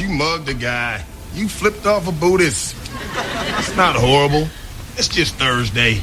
you mugged a guy. You flipped off a Buddhist. It's not horrible. It's just Thursday.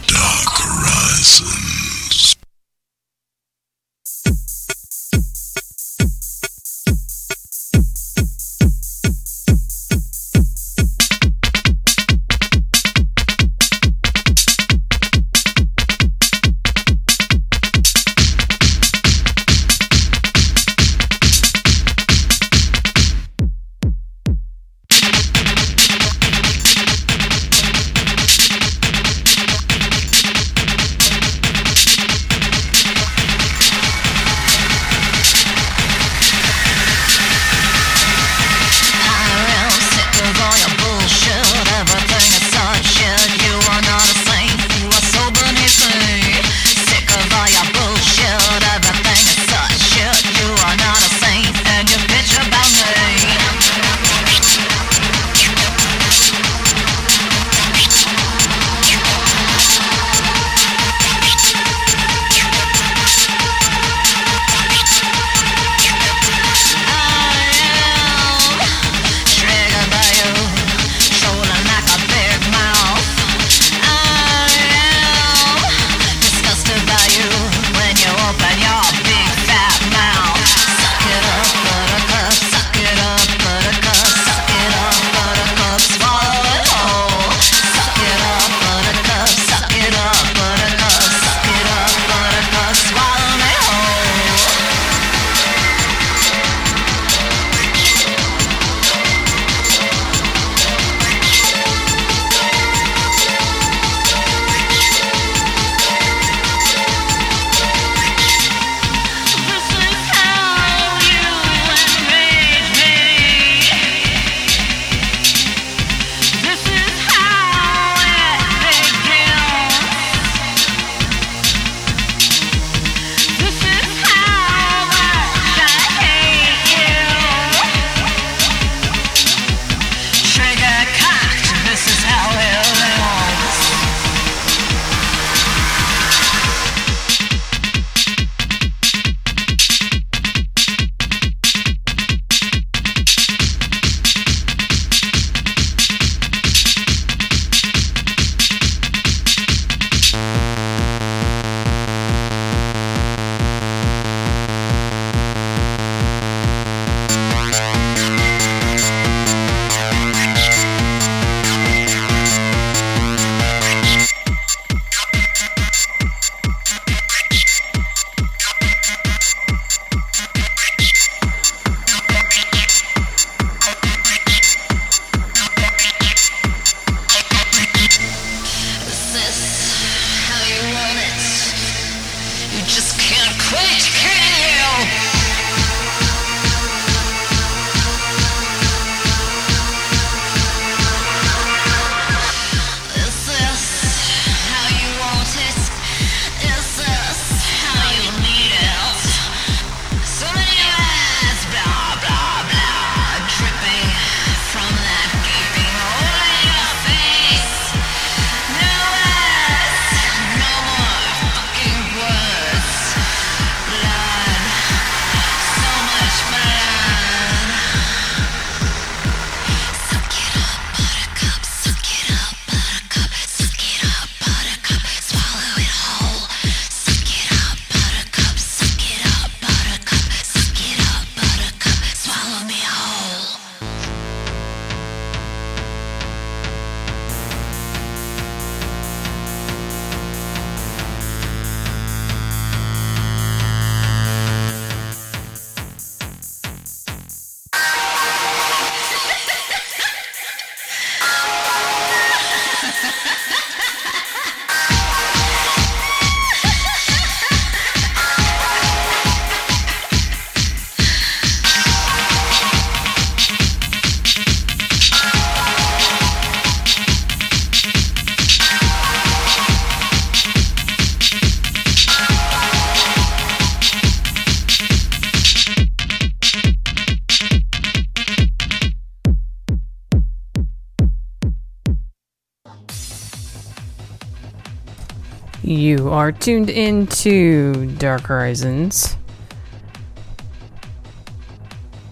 Are tuned into Dark Horizons.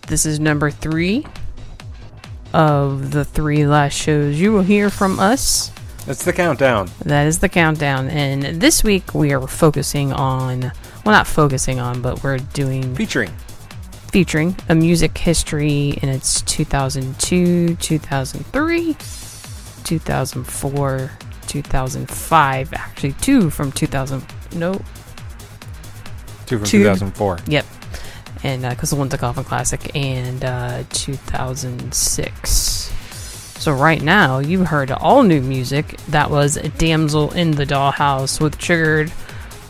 This is number three of the three last shows you will hear from us. It's the countdown. That is the countdown. And this week we are focusing on, well, not focusing on, but we're doing Featuring. featuring a music history in its 2002, 2003, 2004, 2005. Actually, two from 2000. No, Two from Two. 2004. Yep. And because the one's a Coffin Classic and uh, 2006. So right now you heard all new music. That was "Damsel in the Dollhouse" with "Triggered"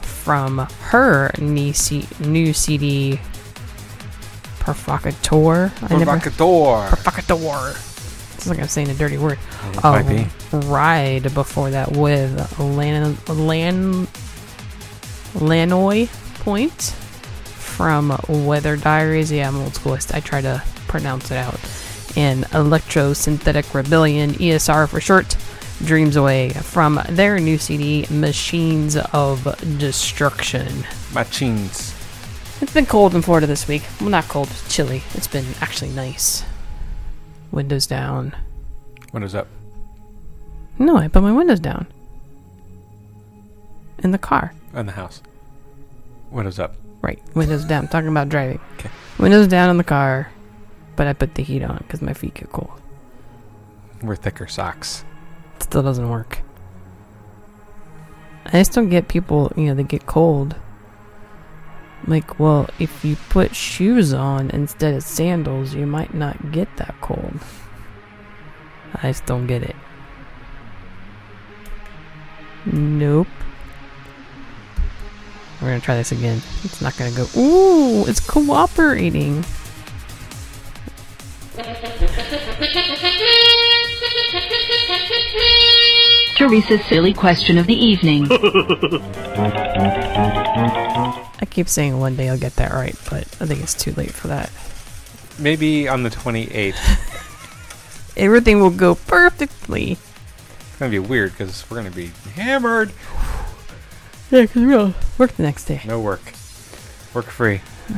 from her new, C- new CD, never- Provocateur. Provocateur. It's like I'm saying a dirty word. Um, be. Ride before that with Lan Lan Lannoy Point from Weather Diaries. Yeah, I'm old schoolist. I I try to pronounce it out. And Electro Synthetic Rebellion, ESR for short. Dreams Away from their new CD, Machines of Destruction. Machines. It's been cold in Florida this week. Well, not cold, chilly. It's been actually nice. Windows down. Windows up. No, I put my windows down. In the car. In the house. Windows up. Right, windows down. talking about driving. Okay. Windows down in the car, but I put the heat on because my feet get cold. Wear thicker socks. Still doesn't work. I just don't get people, you know, they get cold. Like, well, if you put shoes on instead of sandals, you might not get that cold. I just don't get it. Nope. We're gonna try this again. It's not gonna go. Ooh, it's cooperating. Teresa's silly question of the evening. I keep saying one day I'll get that right, but I think it's too late for that. Maybe on the 28th. Everything will go perfectly. It's going to be weird because we're going to be hammered. Yeah, because we'll work the next day. No work. Work free.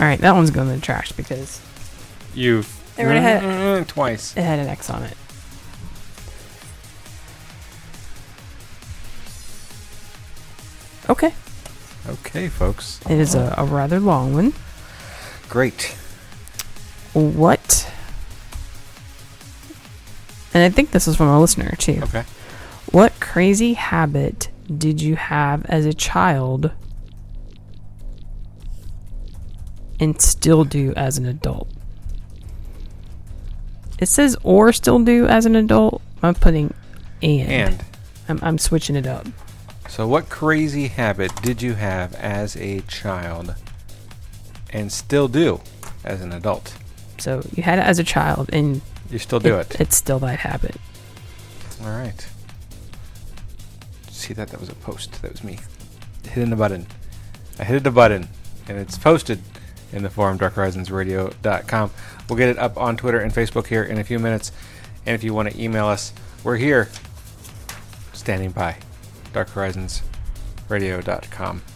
Alright, that one's going in the trash because You've. I already had- Twice. it had an X on it. Okay. Okay, folks. It is a, a rather long one. Great. What? And I think this is from a listener too. Okay. What crazy habit did you have as a child and still do as an adult? It says or still do as an adult. I'm putting and. And. I'm, I'm switching it up. So, what crazy habit did you have as a child and still do as an adult? So you had it as a child and You still do it. it's still that habit. All right. See that? That was a post. That was me hitting the button. I hit the button, and it's posted in the forum, darkhorizonsradio.com. We'll get it up on Twitter and Facebook here in a few minutes. And if you want to email us, we're here, standing by, darkhorizonsradio.com.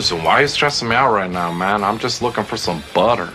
listen, why are you stressing me out right now, man? I'm just looking for some butter.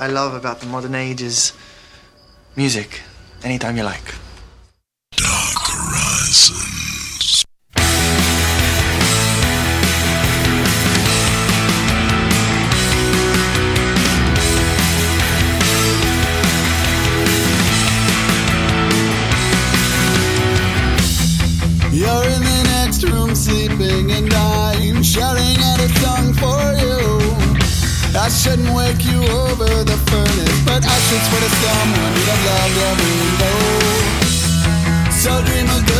I love about the modern age is music. Anytime you like. It's for the slum, we don't love, yeah. So dream of the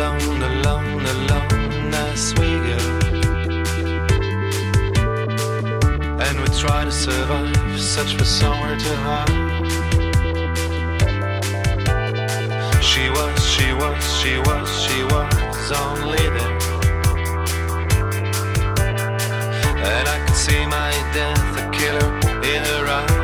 alone, alone, alone as we go. And we try to survive, search for somewhere to hide. She was, she was, she was, she was only there. And I could see my death, a killer in her eyes.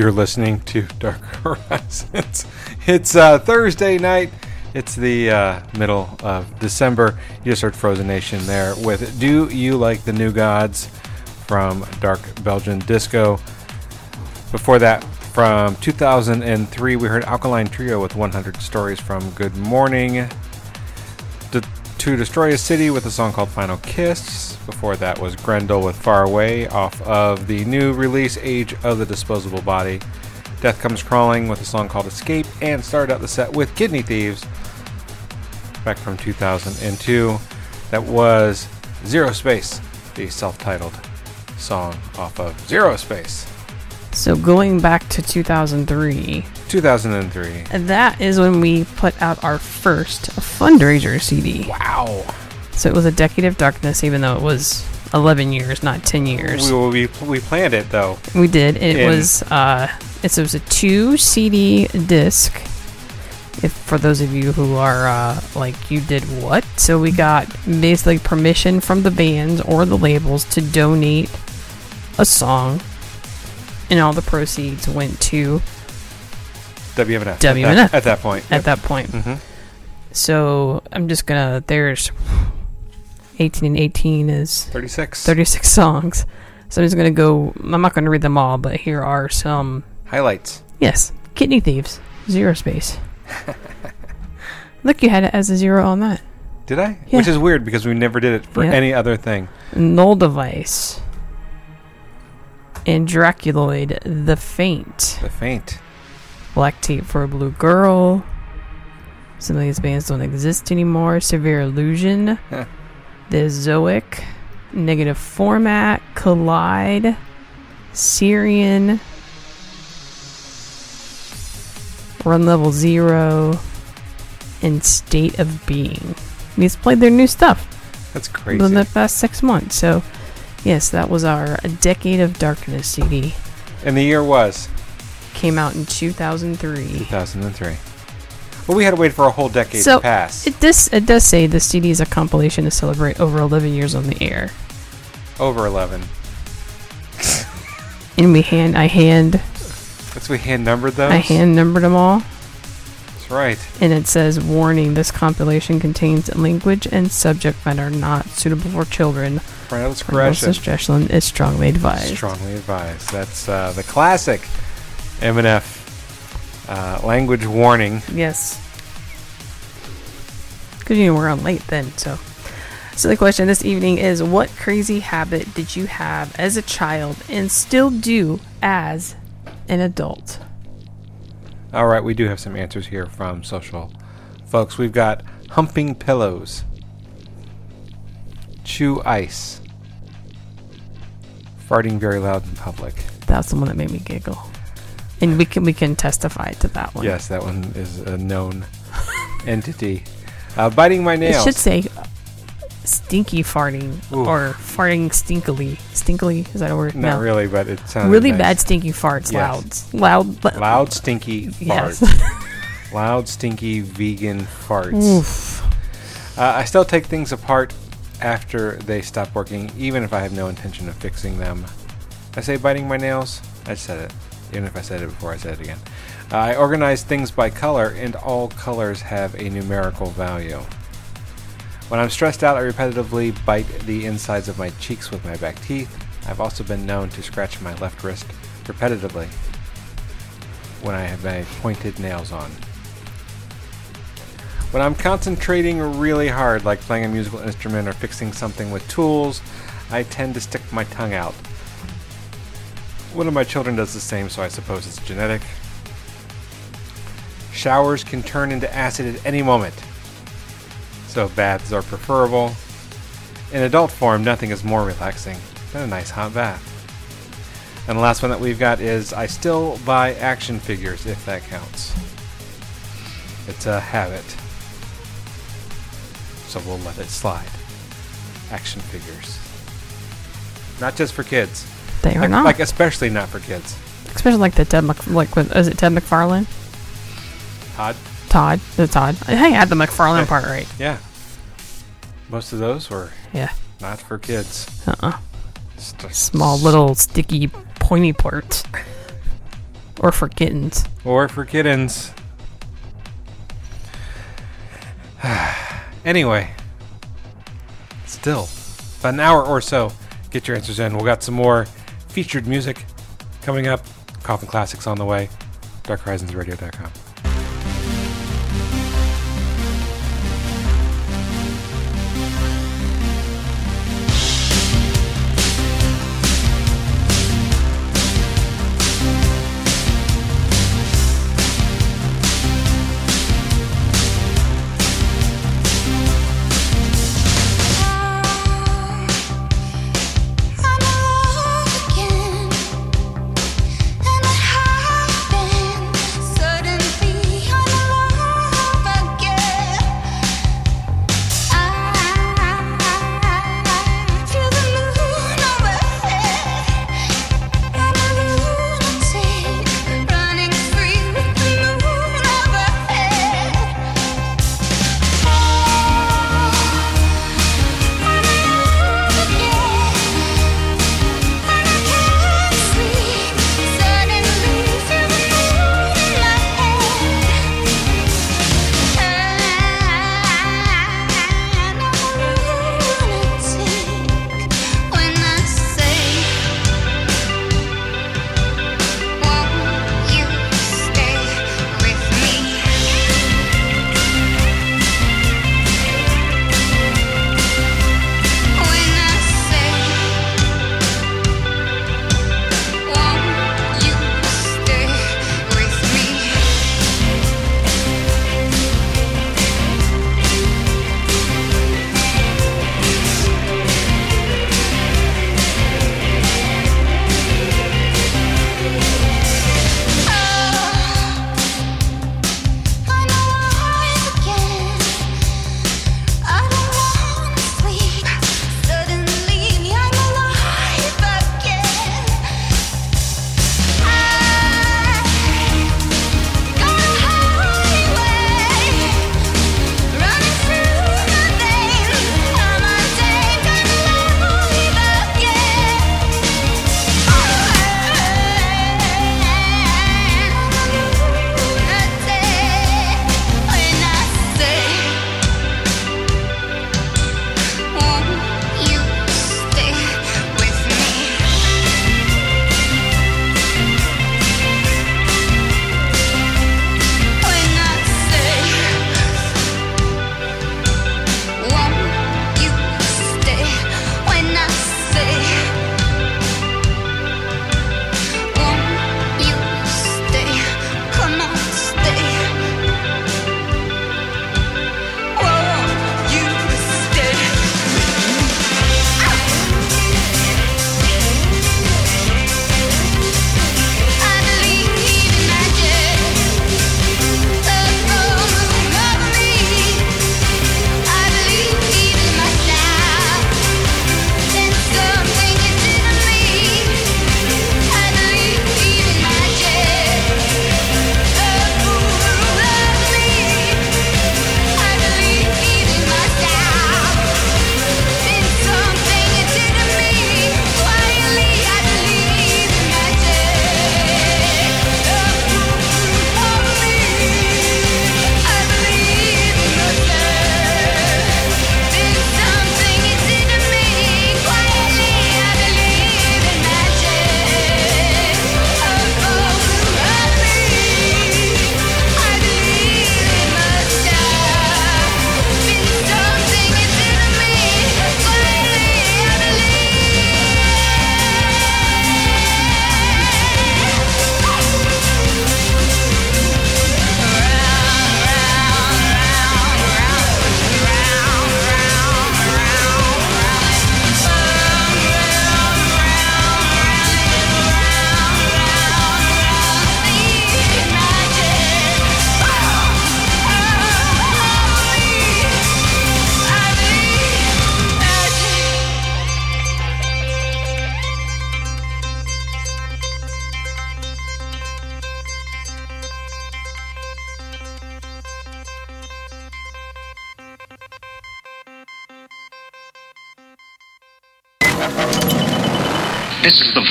You're listening to Dark Horizons. It's uh, Thursday night. It's the uh, middle of December. You just heard Frozen Nation there with Do You Like the New Gods from Dark Belgian Disco. Before that, from 2003, we heard Alkaline Trio with 100 Stories from Good Mourning. D- to Destroy a City with a song called Final Kiss. Before that was Grendel with Far Away off of the new release Age of the Disposable Body. Death Comes Crawling with a song called Escape and started out the set with Kidney Thieves back from 2002. That was Zero Space, the self titled song off of Zero Space. So going back to 2003, 2003. that is when we put out our first fundraiser CD. Wow. So it was a decade of darkness, even though it was 11 years, not 10 years. We, we, we planned it though. We did. It In- was uh, It's, it was a two CD disc. If for those of you who are uh, like, you did what? So we got basically permission from the bands or the labels to donate a song, and all the proceeds went to WMNF. At that, at that point. At that point. Mhm. So I'm just gonna. There's 18 and 18 is 36. 36 songs. So I'm just gonna go. I'm not gonna read them all, but here are some. Highlights. Yes, Kidney Thieves, Zero Space. Look, you had it as a zero on that. Did I? Yeah. Which is weird because we never did it for Yeah. any other thing. Null Device. And Draculoid, The Faint. The Faint. Black Tape for a Blue Girl. Some of these bands don't exist anymore. Severe Illusion. The Zoic. Negative Format. Collide. Syrian. Run Level Zero. And State of Being. We just played their new stuff That's crazy. within the past six months. So, yes, that was our A Decade of Darkness CD. and the year was Came out in 2003. 2003. Well, we had to wait for a whole decade So to pass. it does it does say the CD is a compilation to celebrate over 11 years on the air, Over 11. and we hand I hand That's we hand numbered those. I hand numbered them all, That's right. and it says warning: this compilation contains language and subject matter not suitable for children. Parental discretion is strongly advised. Strongly advised. That's uh, the classic M&F uh, language warning. Yes. Because you know we're on late then, so. So the question this evening is: What crazy habit did you have as a child and still do as an adult? All right, we do have some answers here from social folks. We've got humping pillows, chew ice, farting very loud in public. That's the one that made me giggle, and we can we can testify to that one. Yes, that one is a known entity. Uh, biting my It nails. should say stinky farting Ooh. or farting stinkily. Stinkily is that a word? Not no. really, but it sounds Really nice. bad stinky farts. Yes. Loud. Loud. but- Loud, stinky Yes. farts. Loud, stinky vegan farts. Oof. Uh, I still take things apart after they stop working, even if I have no intention of fixing them. I say biting my nails. I said it, even if I said it before I said it again. I organize things by color, and all colors have a numerical value. When I'm stressed out, I repetitively bite the insides of my cheeks with my back teeth. I've also been known to scratch my left wrist repetitively when I have my pointed nails on. When I'm concentrating really hard, like playing a musical instrument or fixing something with tools, I tend to stick my tongue out. One of my children does the same, so I suppose it's genetic. Showers can turn into acid at any moment, so baths are preferable. In adult form, nothing is more relaxing than a nice hot bath. And the last one that we've got is I still buy action figures, if that counts. It's a habit. So we'll let it slide. Action figures. Not just for kids. They are like, not. Like, especially not for kids. Especially like the Ted Mc, like with, is it Ted McFarlane? Todd? Todd, the Todd. Hey, I had the McFarlane part right. Yeah. Most of those were Yeah. not for kids. Uh uh a Small little sticky pointy parts. Or for kittens. Or for kittens. anyway, still, about an hour or so. Get your answers in. We'll got some more featured music coming up. Coffin Classics on the way. DarkHorizonsRadio.com.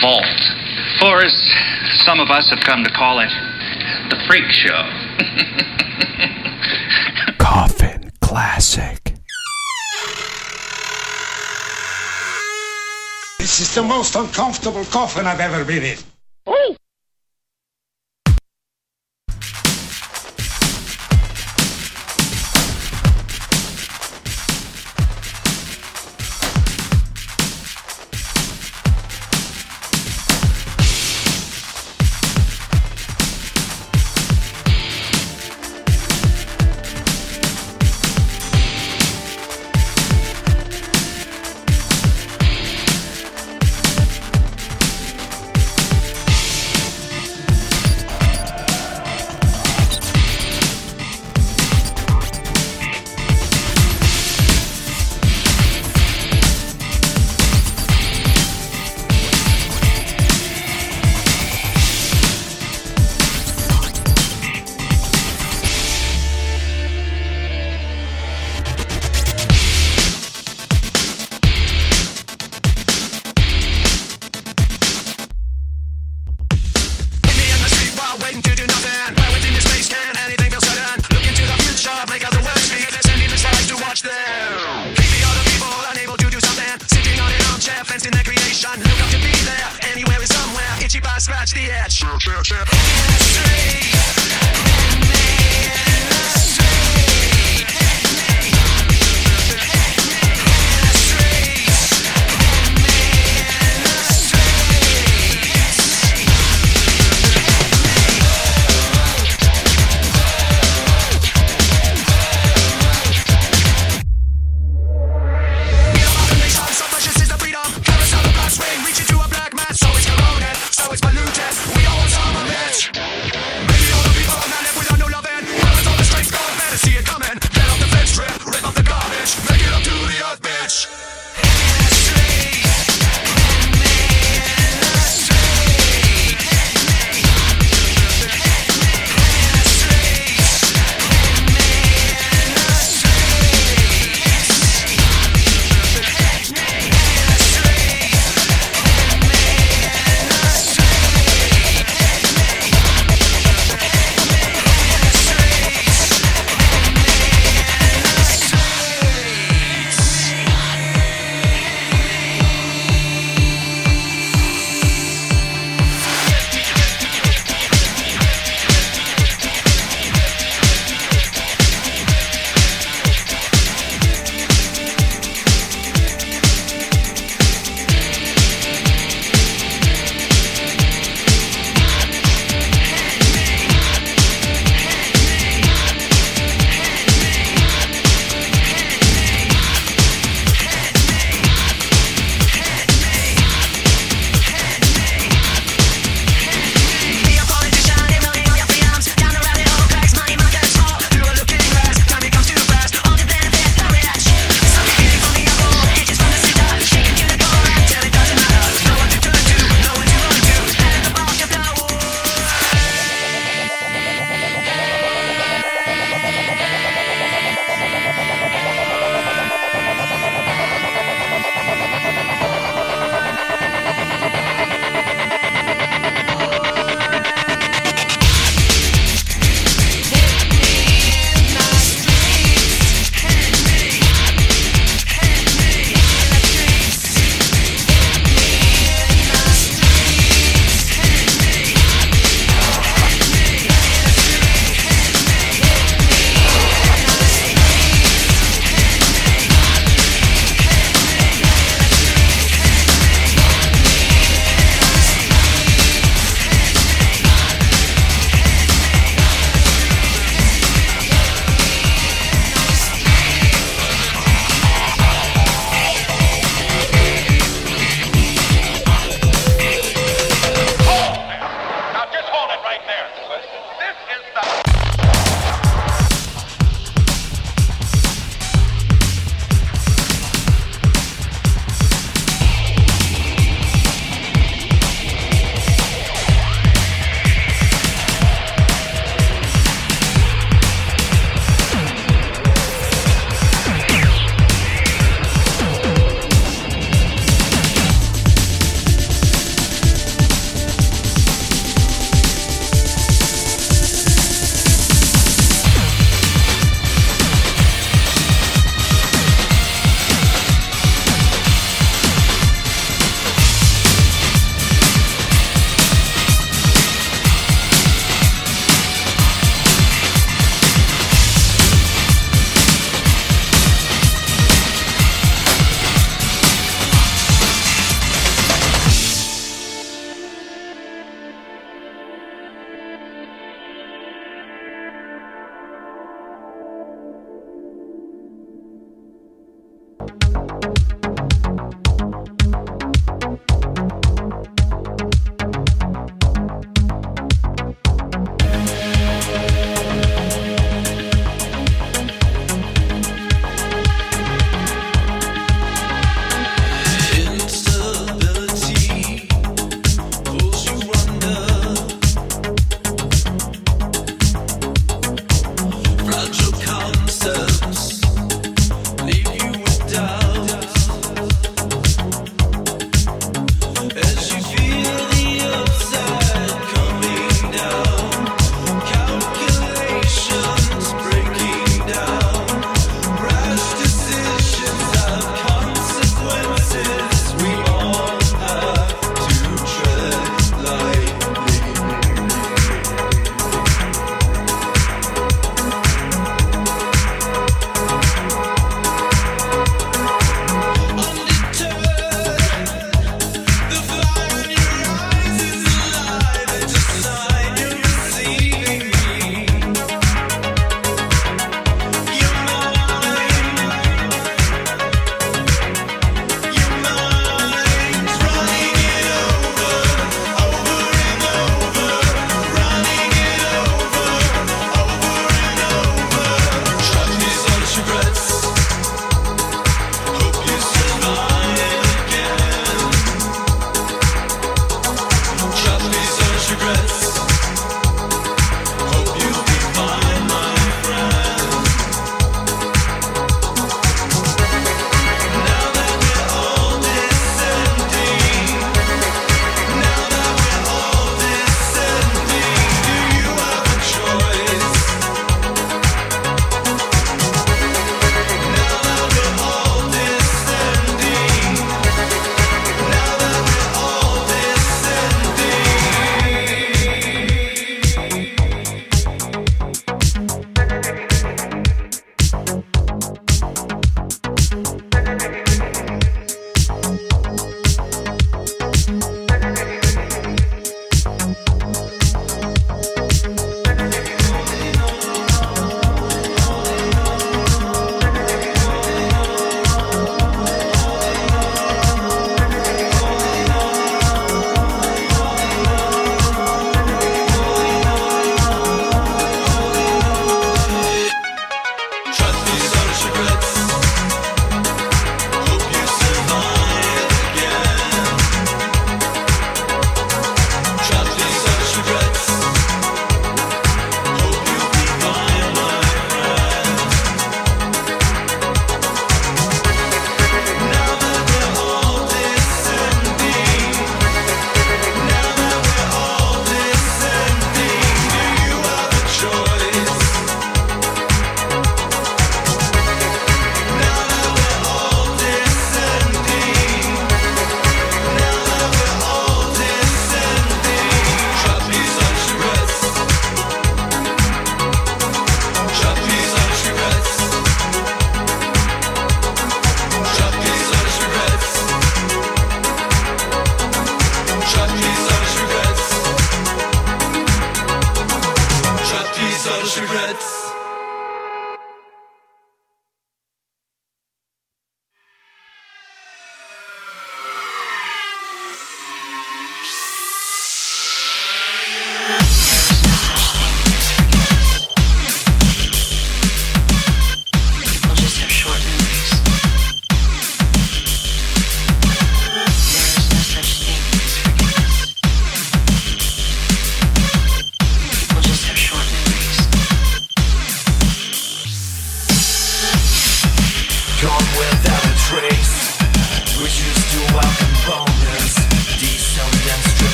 vault. Or as some of us have come to call it, the freak show. Coffin Classic. This is the most uncomfortable coffin I've ever been in. Scratch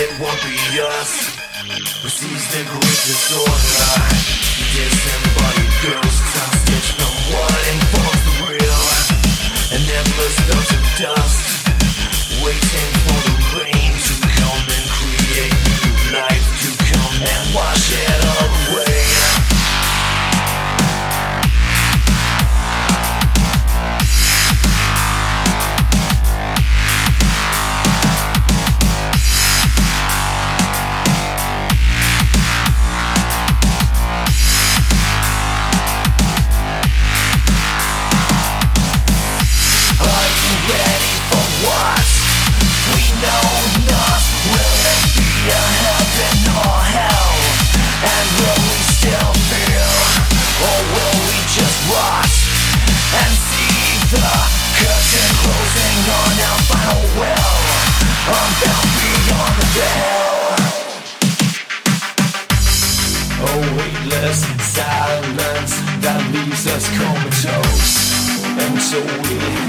It won't be us We sees the all disorder. Disembodied girls hostage from what informs the real, and endless dust of dust, waiting for the rain to come and create new life to come and wash it away. We.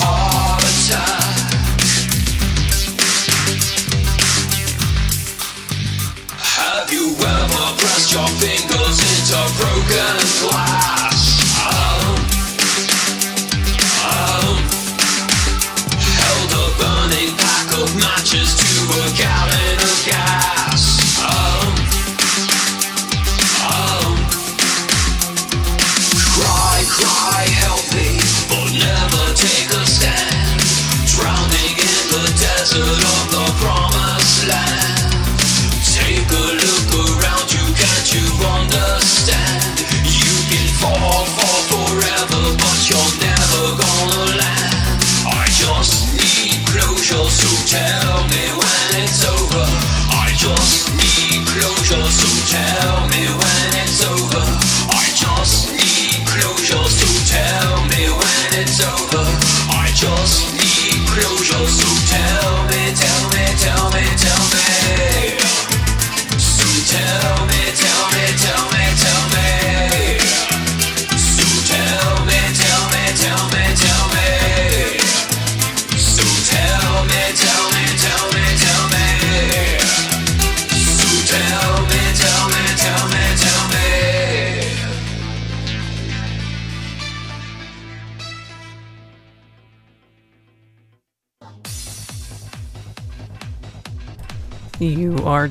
Heart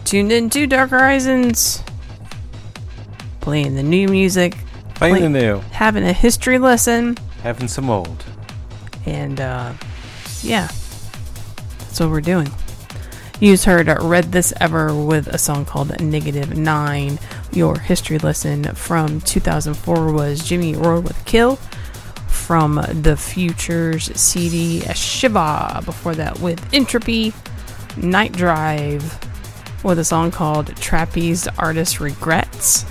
Tuned into Dark Horizons. Playing the new music. Playing play- the new. Having a history lesson. Having some old. And, uh, yeah. That's what we're doing. You just heard uh, Read This Ever with a song called Negative Nine. Your history lesson from 2004 was Jimmy Roll with Kill from the Futures CD Shiva. Before that, with Entropy, Night Drive with a song called Trapeze Artist Regrets.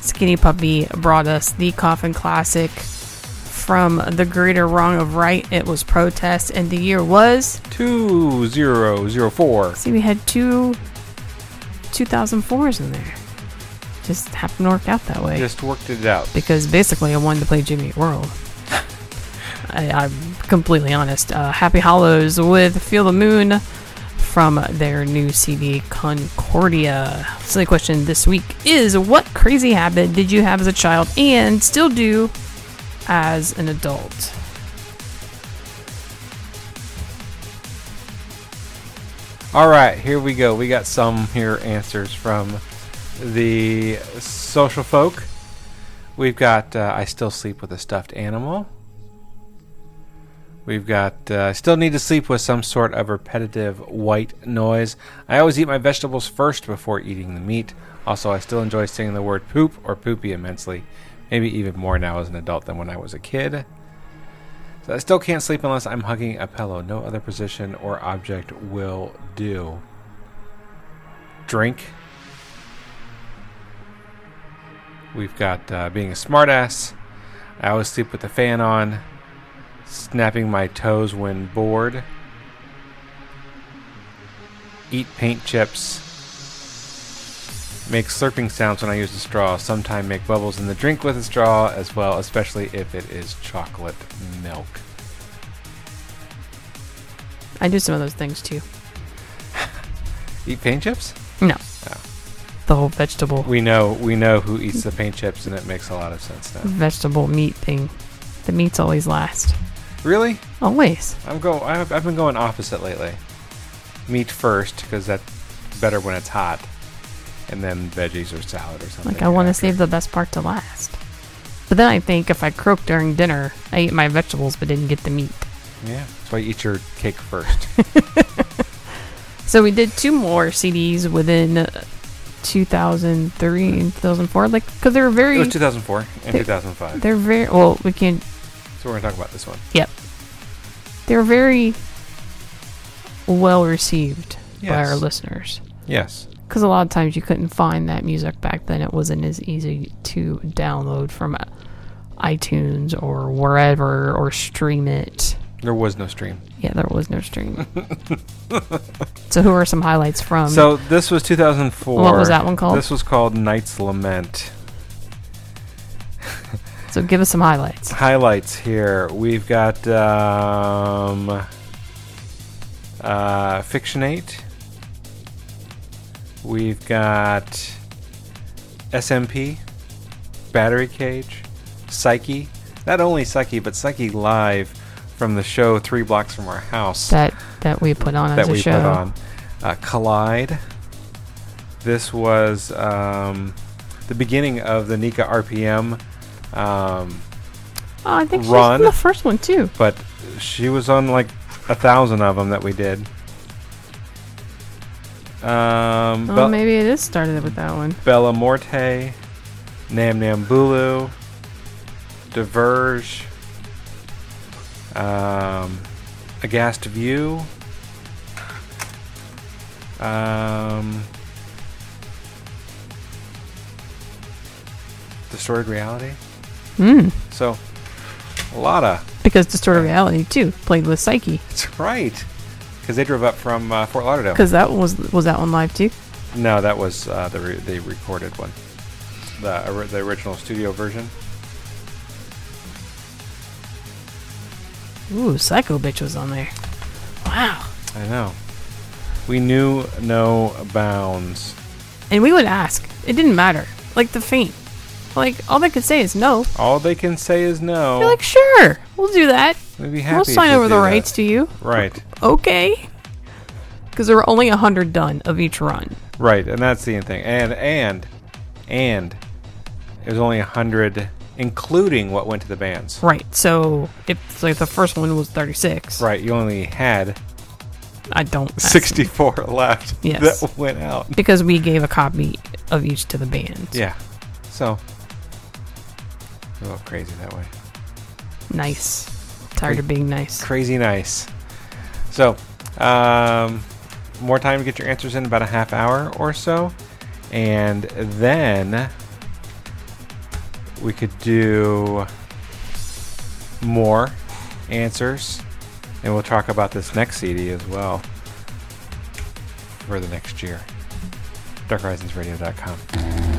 Skinny Puppy brought us the Coffin Classic from the Greater Wrong of Right. It was Protest, and the year was 2004. See, we had two 2004s in there. Just happened to work out that way. Just worked it out. Because basically, I wanted to play Jimmy World. I, I'm completely honest. Uh, Happy Hollows with Feel the Moon from their new CD Concordia. Silly question this week is What crazy habit did you have as a child and still do as an adult? All right, here we go. We got some here answers from the social folk. We've got uh, I still sleep with a stuffed animal. We've got uh, still need to sleep with some sort of repetitive white noise. I always eat my vegetables first before eating the meat. Also, I still enjoy saying the word poop or poopy immensely. Maybe even more now as an adult than when I was a kid. So I still can't sleep unless I'm hugging a pillow. No other position or object will do. Drink. We've got uh, being a smartass. I always sleep with the fan on. Snapping my toes when bored. Eat paint chips. Make slurping sounds when I use a straw. Sometimes make bubbles in the drink with a straw as well, especially if it is chocolate milk. I do some of those things too. Eat paint chips? No. Oh. The whole vegetable We know we know who eats the paint chips, and it makes a lot of sense now. vegetable meat thing. The meats always last. Really? Always. I'm go. I've, I've been going opposite lately. Meat first because that's better when it's hot, and then veggies or salad or something. Like I want to save the best part to last. But then I think if I croak during dinner, I ate my vegetables but didn't get the meat. Yeah, that's why you eat your cake first. So we did two more CDs within uh, 2003 and 2004, like because they were very. it was 2004 and they- 2005. They're very well. We can. So we're gonna talk about this one. Yep. They were very well received by our listeners. Yes. Because a lot of times you couldn't find that music back then. It wasn't as easy to download from uh, iTunes or wherever or stream it. There was no stream. Yeah, there was no stream. so, who are some highlights from? So this was 2004. What was that one called? This was called Knight's Lament. So give us some highlights. Highlights here. We've got um, uh, Fiction 8. We've got SMP, Battery Cage, Psyche. Not only Psyche, but Psyche Live from the show Three Blocks from Our House. That that we put on that as a we show. put on. Uh, Collide. This was um, the beginning of the Nika RPM um, Oh, I think she's run. in the first one too. but she was on like a thousand of them that we did. Um, Oh, Bel- maybe it is started with that one. Bella Morte, Nam Nam Bulu, Diverge, um, Aghast View, um, Distorted Reality. Hmm. So, a lot of. Because Distorted Reality too played with Psyche. That's right. Because they drove up from uh, Fort Lauderdale. Because that was was that one live too. No, that was uh, the re- the recorded one, the ori- the original studio version. Ooh, Psycho Bitch was on there. Wow. I know. We knew no bounds. And we would ask. It didn't matter. Like the faint. Like all they can say is no. All they can say is no. You're like, sure, we'll do that. We'd be We'll sign over the that. rights to you. Right, Okay. Because there were only a hundred done of each run. right, and that's the thing. And and and it was only a hundred, including what went to the bands. Right. So if like the first one was thirty six. Right, you only had I don't. that's- sixty-four left. Yes. that went out. Because we gave a copy of each to the band. Yeah, so a little crazy that way. Nice. Tired of being nice. Crazy nice. So, um, more time to get your answers in about a half hour or so. And then we could do more answers. And we'll talk about this next CD as well for the next year. DarkHorizonsRadio.com.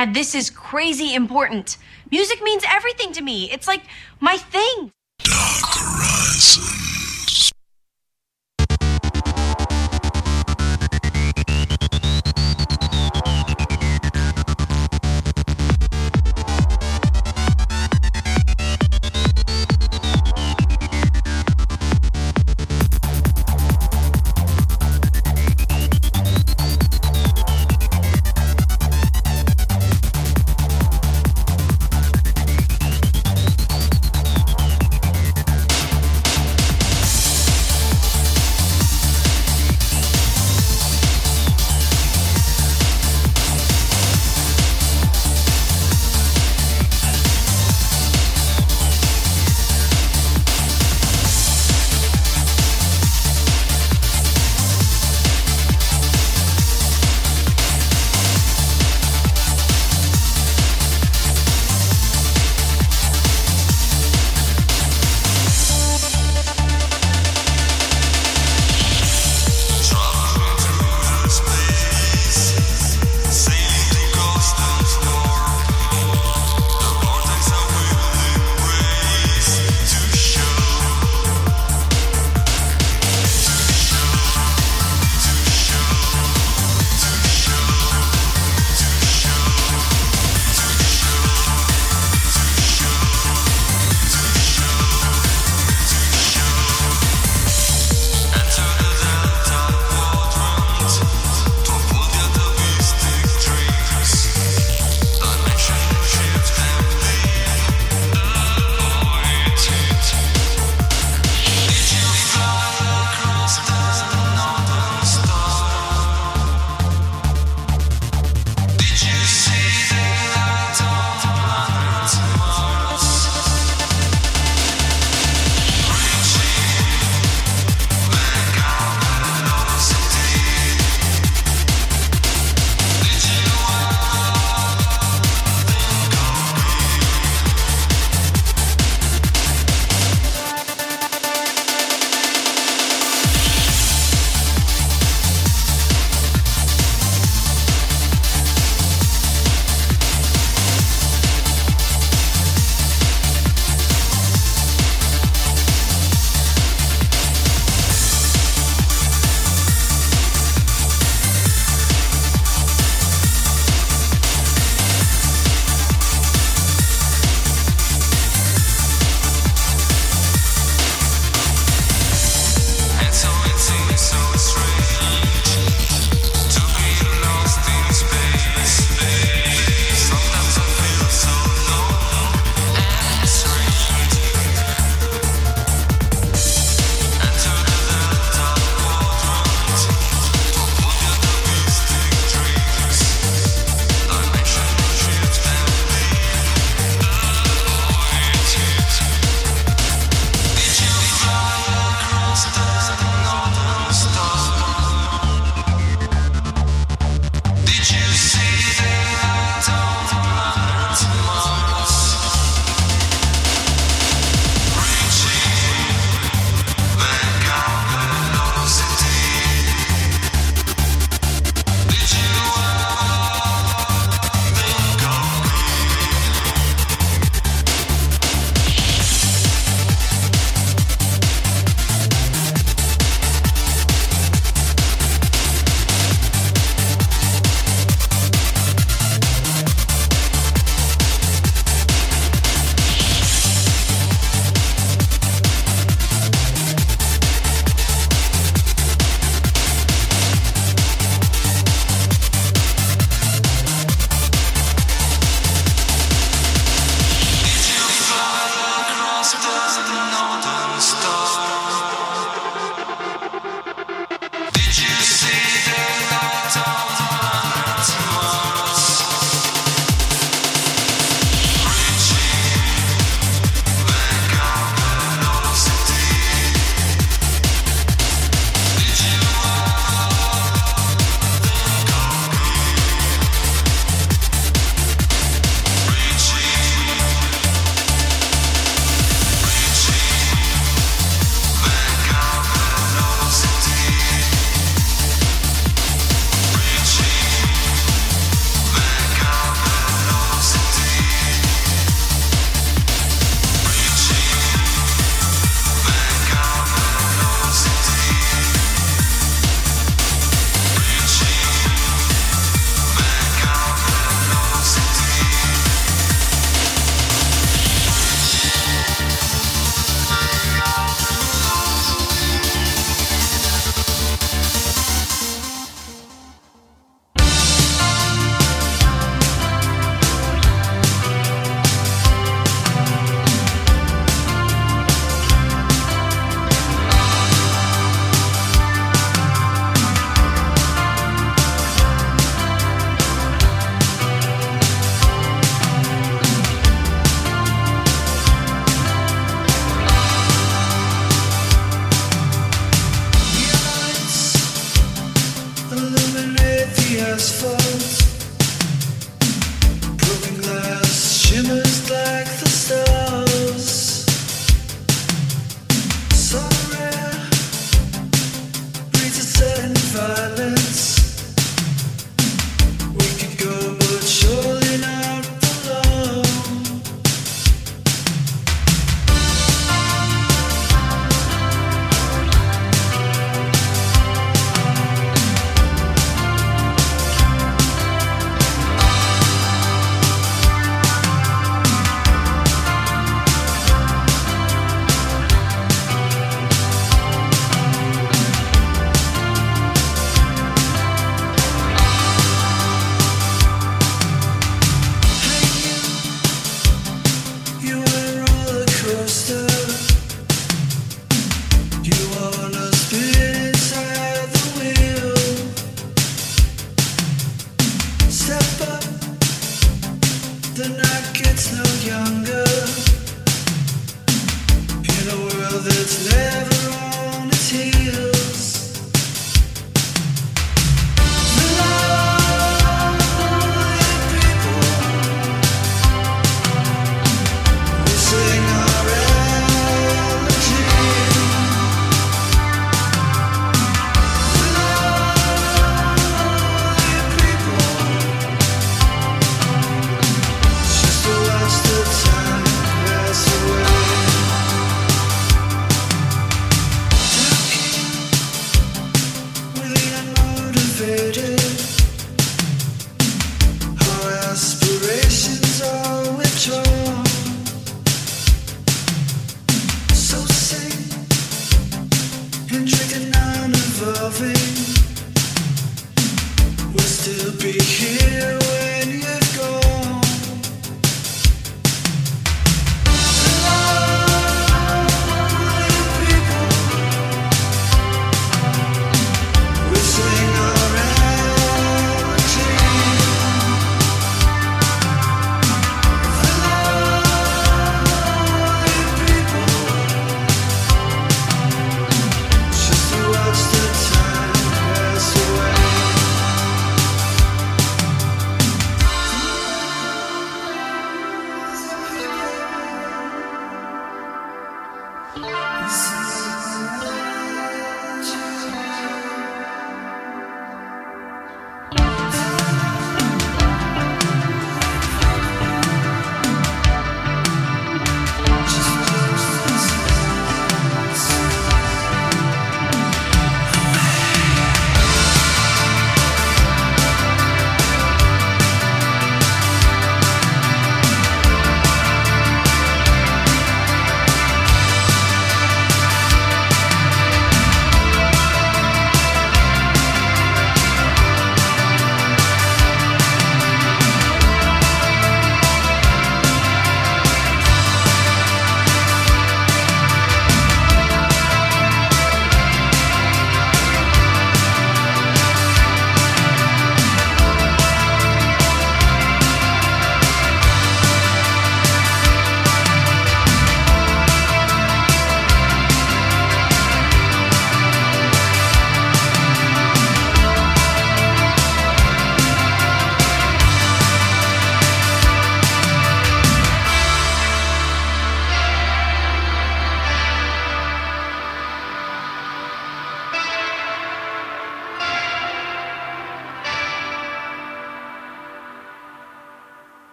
Dad, this is crazy important. Music means everything to me. It's like my thing. Horizons.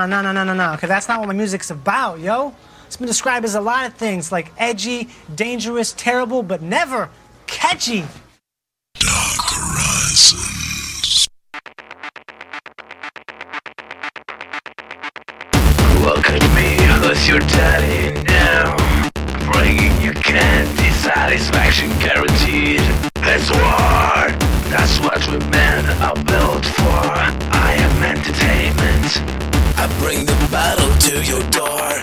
Nah, nah, nah, nah, nah, nah. Okay, that's not what my music's about, yo. It's been described as a lot of things like edgy, dangerous, terrible, but never catchy. Dark Horizons. Look at me, who's your daddy now? Bringing you candy, satisfaction guaranteed. It's war, that's what we men are built for. I am entertainment. Bring the battle to your door.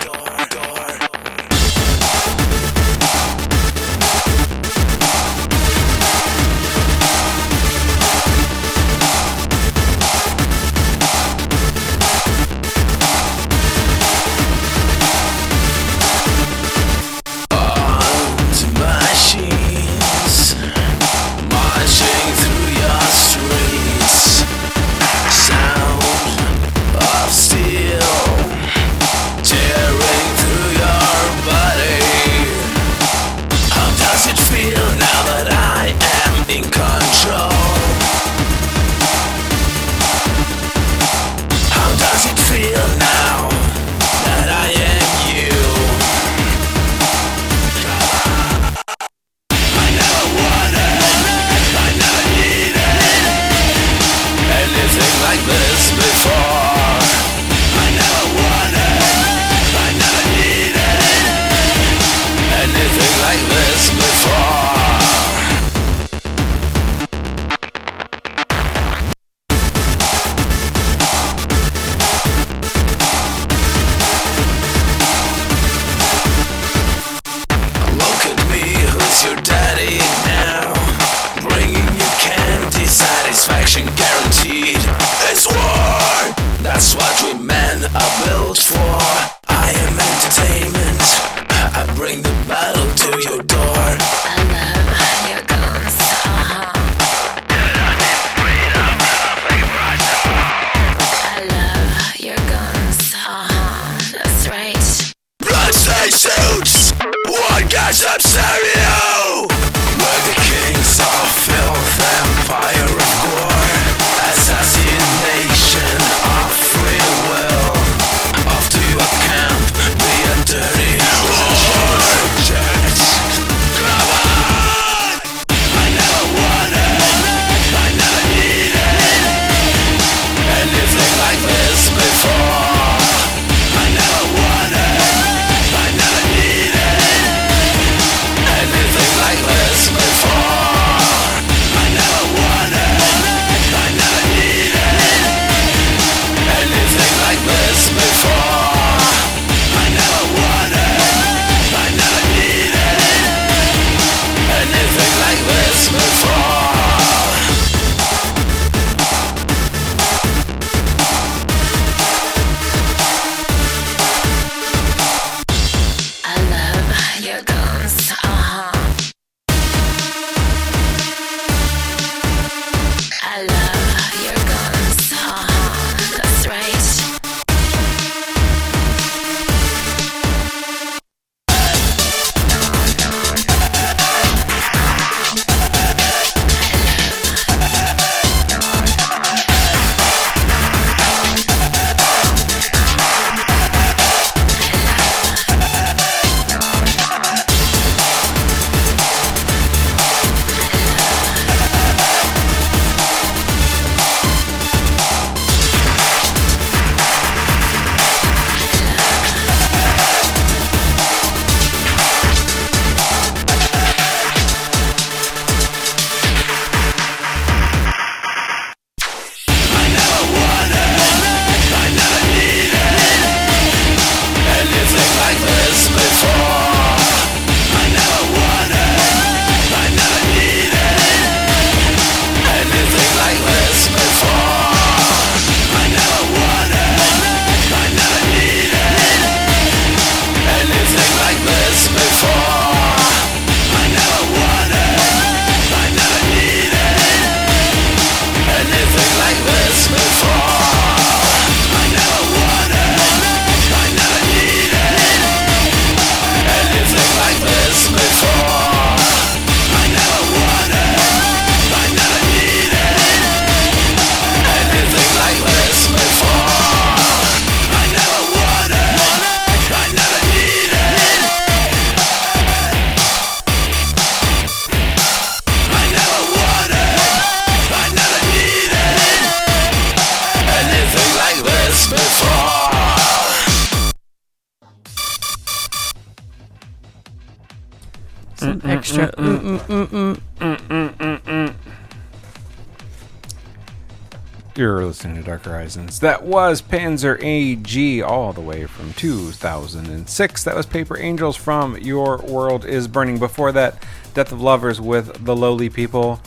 Listening to Dark Horizons. That was Panzer AG all the way from 2006. That was Paper Angels from Your World is Burning. Before that, Death of Lovers with The Lowly People.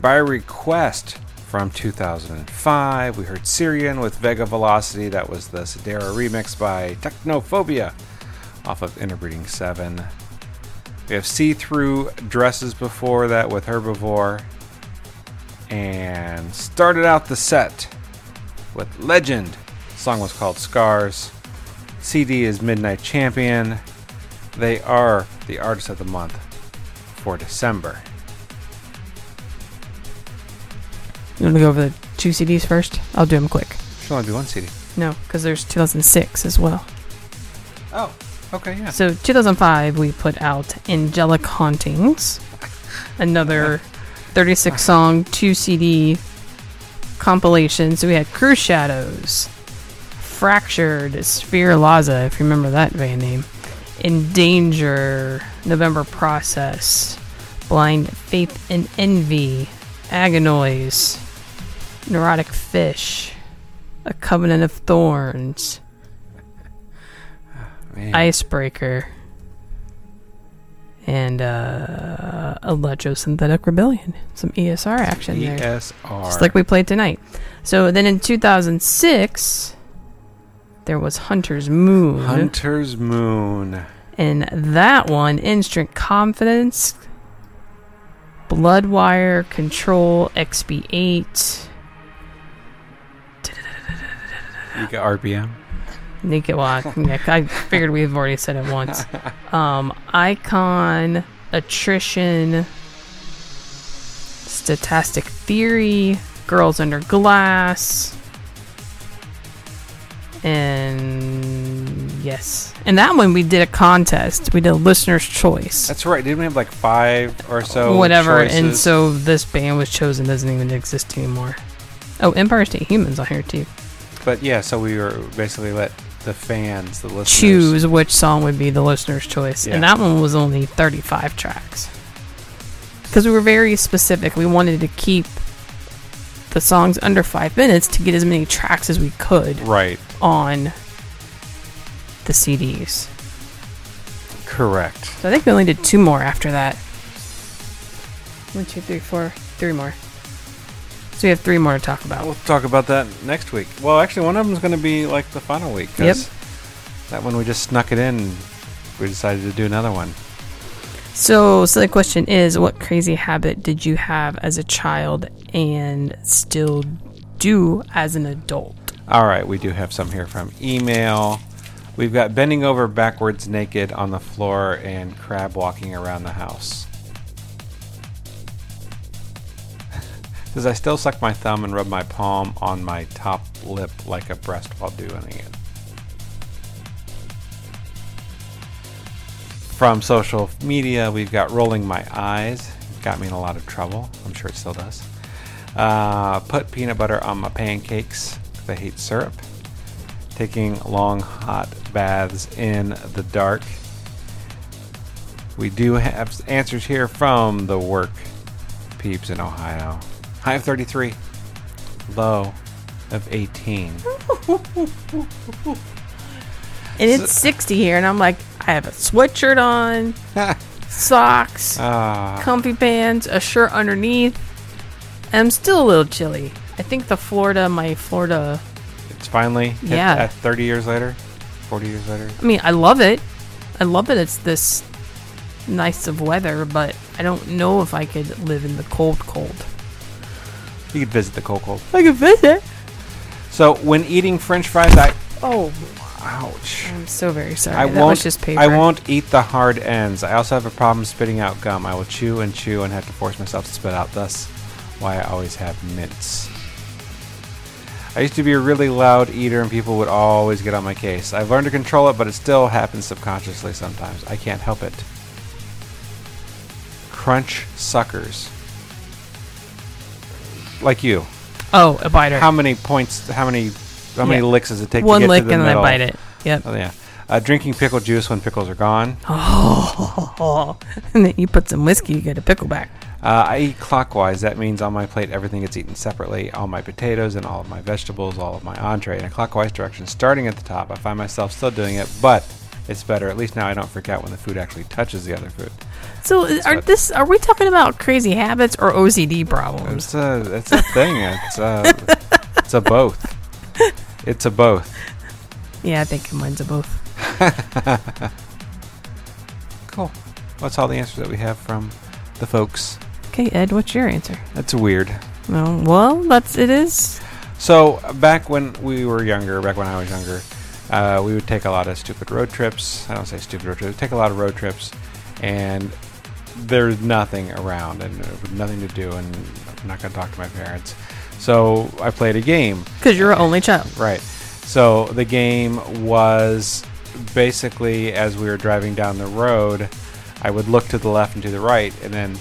By request from 2005, we heard Syrian with Vega Velocity. That was the Sedera remix by Technophobia off of Interbreeding 7. We have See Through Dresses before that with Herbivore and started out the set with Legend. The song was called Scars. CD is Midnight Champion. They are the artist of the month for December. You want to go over the two CDs first? I'll do them quick. Should only be one CD. No, because there's 2006 as well. Oh, okay, yeah. So 2005, we put out Angelic Hauntings, another 36 song, two CD compilation. So we had Cruxshadows, Fractured, Sphere Laza, if you remember that band name, In Danger, November Process, Blind Faith and Envy, Agonize, Neurotic Fish, A Covenant of Thorns. Icebreaker, and uh, Electrosynthetic Rebellion. Some ESR action there. ESR. Just like we played tonight. So then in 2006, there was Hunter's Moon. Hunter's Moon. And that one, Instant Confidence, Bloodwire, Control, XB8, You got RPM. Walk. yeah, I figured we've already said it once. Um, Icon, Attrition, Statistic Theory, Girls Under Glass, and yes. And that one we did a contest. We did a listener's choice. That's right. Didn't we have like five or so? Whatever. And so this band was chosen, doesn't even exist anymore. Oh, Empire State Humans on here too. But yeah, so we were basically let the fans, the listeners, choose which song would be the listener's choice. Yeah. And that one was only 35 tracks. Because we were very specific. We wanted to keep the songs under five minutes to get as many tracks as we could Right. on the CDs. Correct. So I think we only did two more after that. One, two, three, four, three more. So we have three more to talk about. We'll talk about that next week. Well, actually, one of them is going to be like the final week. 'cause That one we just snuck it in. We decided to do another one. So, so the question is, what crazy habit did you have as a child and still do as an adult? All right, we do have some here from email. We've got bending over backwards naked on the floor and crab walking around the house. Says I still suck my thumb and rub my palm on my top lip like a breast while doing it. From social media, we've got rolling my eyes. Got me in a lot of trouble. I'm sure it still does. Uh, put peanut butter on my pancakes. I hate syrup. Taking long hot baths in the dark. We do have answers here from the work peeps in Ohio. High of 33. Low of 18. And it's 60 here, and I'm like, I have a sweatshirt on, socks, Ah. comfy pants, a shirt underneath. And I'm still a little chilly. I think the Florida, my Florida, It's finally hit Yeah. at 30 years later, 40 years later. I mean, I love it. I love that it's this nice of weather, but I don't know if I could live in the cold, cold. You could visit the cold cold. I could visit. So when eating French fries, I Oh, ouch. I'm so very sorry. I that won't. was just paper. I won't eat the hard ends. I also have a problem spitting out gum. I will chew and chew and have to force myself to spit out. Thus, why I always have mints. I used to be a really loud eater, and people would always get on my case. I've learned to control it, but it still happens subconsciously sometimes. I can't help it. Crunch suckers. Like you. Oh, a biter. How many points? How many? How many Yeah. licks does it take One to get lick to the and then I middle? bite it. Yep. Oh, yeah. Uh, drinking pickle juice when pickles are gone. Oh, and then you put some whiskey, you get a pickleback. Uh, I eat clockwise. That means on my plate, everything gets eaten separately. All my potatoes and all of my vegetables, all of my entree in a clockwise direction, starting at the top. I find myself still doing it, but it's better. At least now I don't freak out when the food actually touches the other food. So, is- are this are we talking about crazy habits or OCD problems? It's a, it's a thing. It's a, it's a both. It's a both. Yeah, I think mine's a both. Cool. That's all the answers that we have from the folks. Okay, Ed, what's your answer? That's weird. No, well, that's it is. So back when we were younger, back when I was younger, uh, we would take a lot of stupid road trips. I don't say stupid road trips. Take a lot of road trips, and there's nothing around and nothing to do, and I'm not gonna talk to my parents. So I played a game. Because you're an only child. Right. So the game was basically as we were driving down the road, I would look to the left and to the right, and then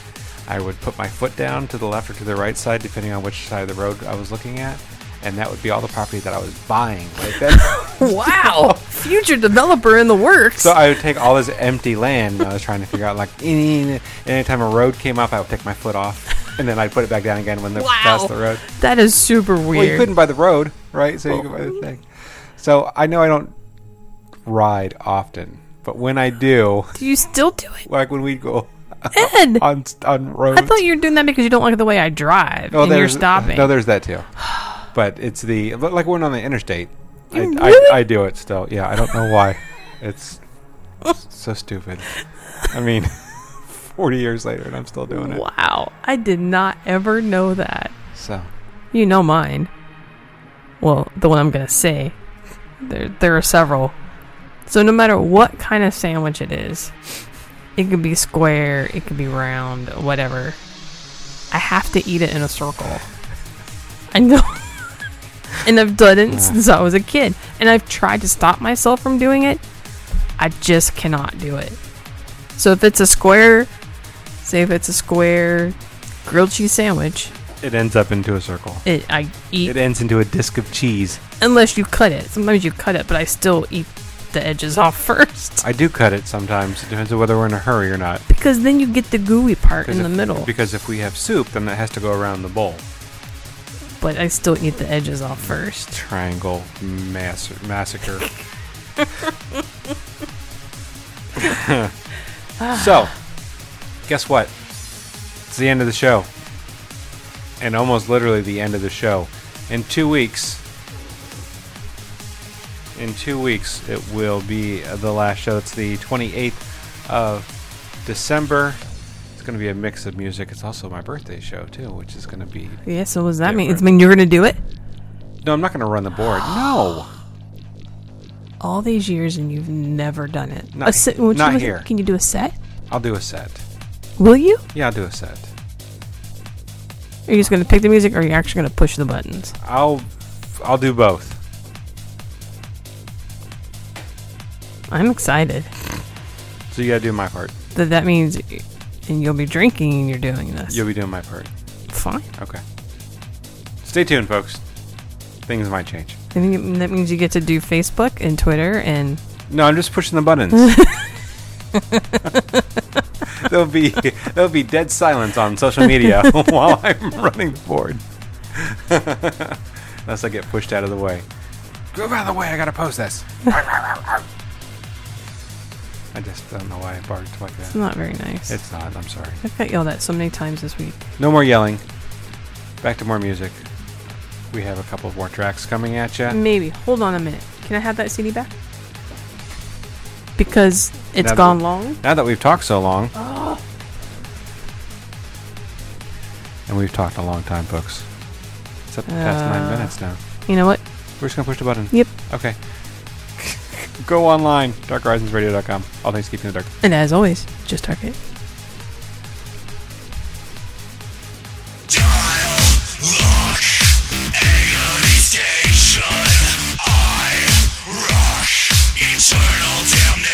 I would put my foot down to the left or to the right side, depending on which side of the road I was looking at, and that would be all the property that I was buying right then. wow, future developer in the works. so I would take all this empty land, and I was trying to figure out like any anytime a road came up, I would take my foot off, and then I'd put it back down again when they Wow. passed the road. That is super weird. Well, you couldn't buy the road, right? So you could buy the oh. thing. So I know I don't ride often, but when I do, Do you still do it? like when we go Ed! on on roads, I thought you were doing that because you don't like the way I drive, No, and you're stopping. No, there's that too. But it's the but like when on the interstate, I, You I. I do it still. Yeah, I don't know why. It's so stupid. I mean, forty years later, and I'm still doing it. wow, I did not ever know that. So You know mine. Well, the one I'm gonna say. There, there are several. So no matter what kind of sandwich it is, it could be square, it could be round, whatever. I have to eat it in a circle. I know. and I've done it since I was a kid. And I've tried to stop myself from doing it. I just cannot do it. So if it's a square, say if it's a square grilled cheese sandwich, it ends up into a circle. it I eat It ends into a disc of cheese. unless you cut it. Sometimes you cut it, but I still eat the edges off first I do cut it sometimes. It depends on whether we're in a hurry or not. because then you get the gooey part in Because the middle. Because if we have soup, then that has to go around the bowl. But I still eat the edges off first. Triangle mass- massacre. so, guess what? It's the end of the show. And almost literally the end of the show. In two weeks, in two weeks, it will be the last show. It's the 28th of December. It's going to be a mix of music. It's also my birthday show, too, which is going to be. Yeah. So what does that mean? It Different. mean you're gonna do it No, I'm not going to run the board. No. all these years and you've never done it. Not- A set- would you not look- here. Can you do a set? I'll do a set. Will you? Yeah, I'll do a set. Are you just gonna pick the music, or are you actually gonna push the buttons? I'll I'll do both. I'm excited. So you gotta do my part. That that means, and you'll be drinking and you're doing this. You'll be doing my part. Fine. Okay. Stay tuned, folks. Things might change. I think that means you get to do Facebook and Twitter and No, I'm just pushing the buttons. there'll be there'll be dead silence on social media while I'm running the board. Unless I get pushed out of the way. Go out of the way, I gotta post this. I just don't know why I barked like that. it's not very nice. It's not, I'm sorry. I've got yelled at so many times this week. No more yelling. Back to more music. We have a couple of more tracks coming at you. Maybe. Hold on a minute. Can I have that CD back? Because it's Now that- gone long. Now that we've talked so long, Oh. and we've talked a long time, folks. It's up past nine Uh, minutes now. You know what? We're just gonna push the button. Yep. Okay. Go online, darkhorizonsradio.com. All things keeping in the dark. And as always, just target. Eternal damnation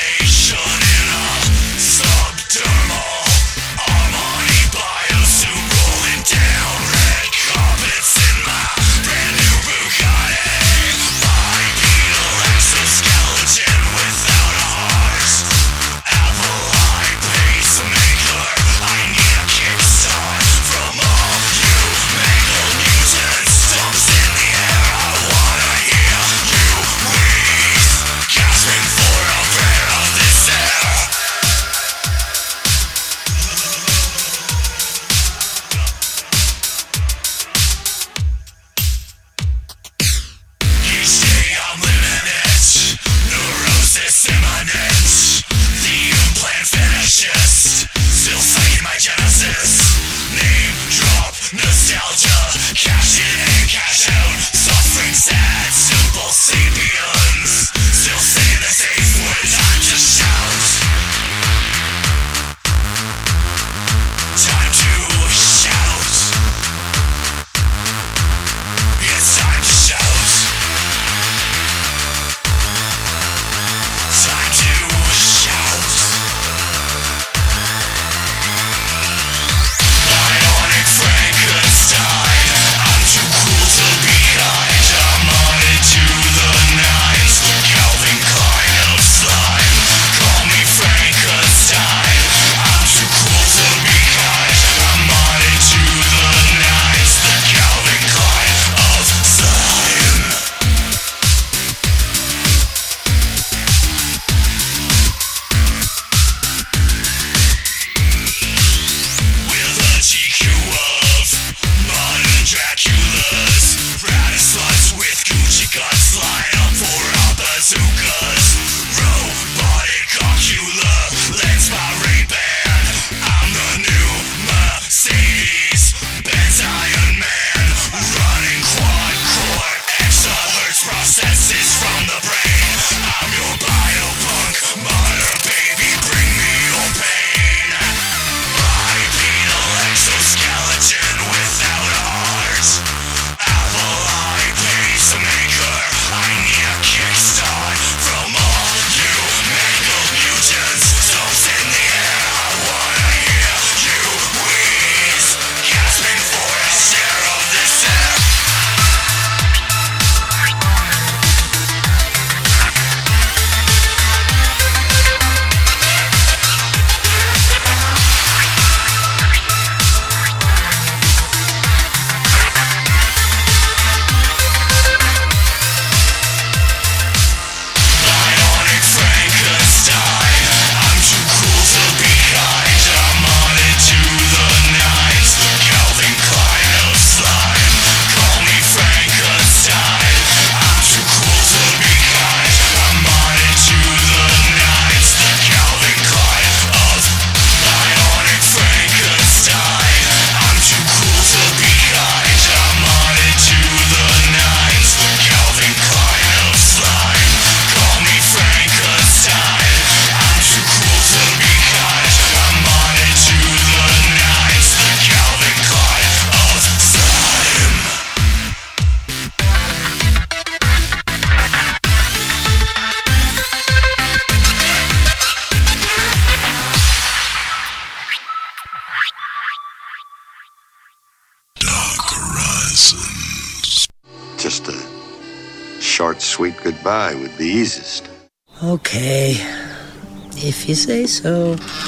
if you say so.